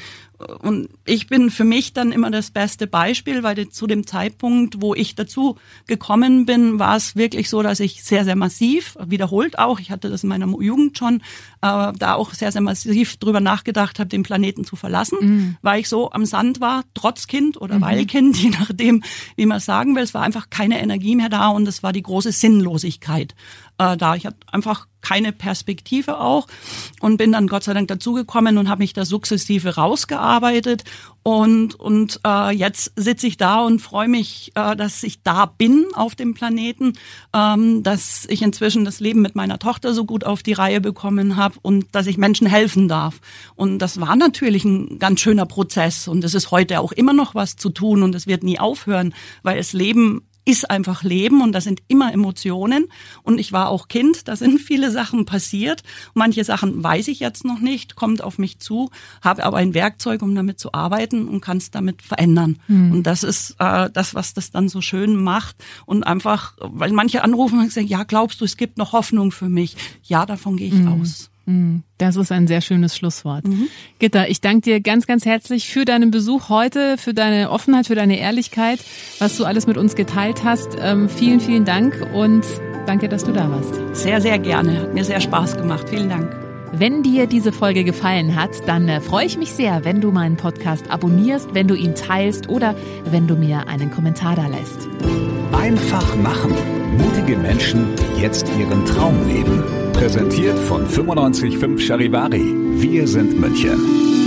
Und ich bin für mich dann immer das beste Beispiel, weil zu dem Zeitpunkt, wo ich dazu gekommen bin, war es wirklich so, dass ich sehr, sehr massiv, wiederholt auch, ich hatte das in meiner Jugend schon, äh, da auch sehr, sehr massiv drüber nachgedacht habe, den Planeten zu verlassen, mhm. weil ich so am Sand war, trotz Kind oder mhm. weil Kind, je nachdem, wie man sagen will. Es war einfach keine Energie mehr da und es war die große Sinnlosigkeit äh, da. Ich hatte einfach keine Perspektive auch und bin dann Gott sei Dank dazugekommen und habe mich da sukzessive rausgearbeitet und und äh, jetzt sitze ich da und freue mich, äh, dass ich da bin auf dem Planeten, ähm, dass ich inzwischen das Leben mit meiner Tochter so gut auf die Reihe bekommen habe und dass ich Menschen helfen darf. Und das war natürlich ein ganz schöner Prozess und es ist heute auch immer noch was zu tun und es wird nie aufhören, weil das Leben ist einfach Leben und da sind immer Emotionen. Und ich war auch Kind, da sind viele Sachen passiert. Manche Sachen weiß ich jetzt noch nicht, kommt auf mich zu, habe aber ein Werkzeug, um damit zu arbeiten und kann es damit verändern. Mhm. Und das ist äh, das, was das dann so schön macht. Und einfach, weil manche anrufen und sagen, ja, glaubst du, es gibt noch Hoffnung für mich? Ja, davon gehe ich mhm. aus. Mm, das ist ein sehr schönes Schlusswort. Mhm. Gitta, ich danke dir ganz, ganz herzlich für deinen Besuch heute, für deine Offenheit, für deine Ehrlichkeit, was du alles mit uns geteilt hast. Ähm, vielen, vielen Dank und danke, dass du da warst. Sehr, sehr gerne. Hat mir sehr Spaß gemacht. Vielen Dank. Wenn dir diese Folge gefallen hat, dann äh, freue ich mich sehr, wenn du meinen Podcast abonnierst, wenn du ihn teilst oder wenn du mir einen Kommentar da lässt. Einfach machen. Mutige Menschen, die jetzt ihren Traum leben. Präsentiert von 955 Charivari. Wir sind München.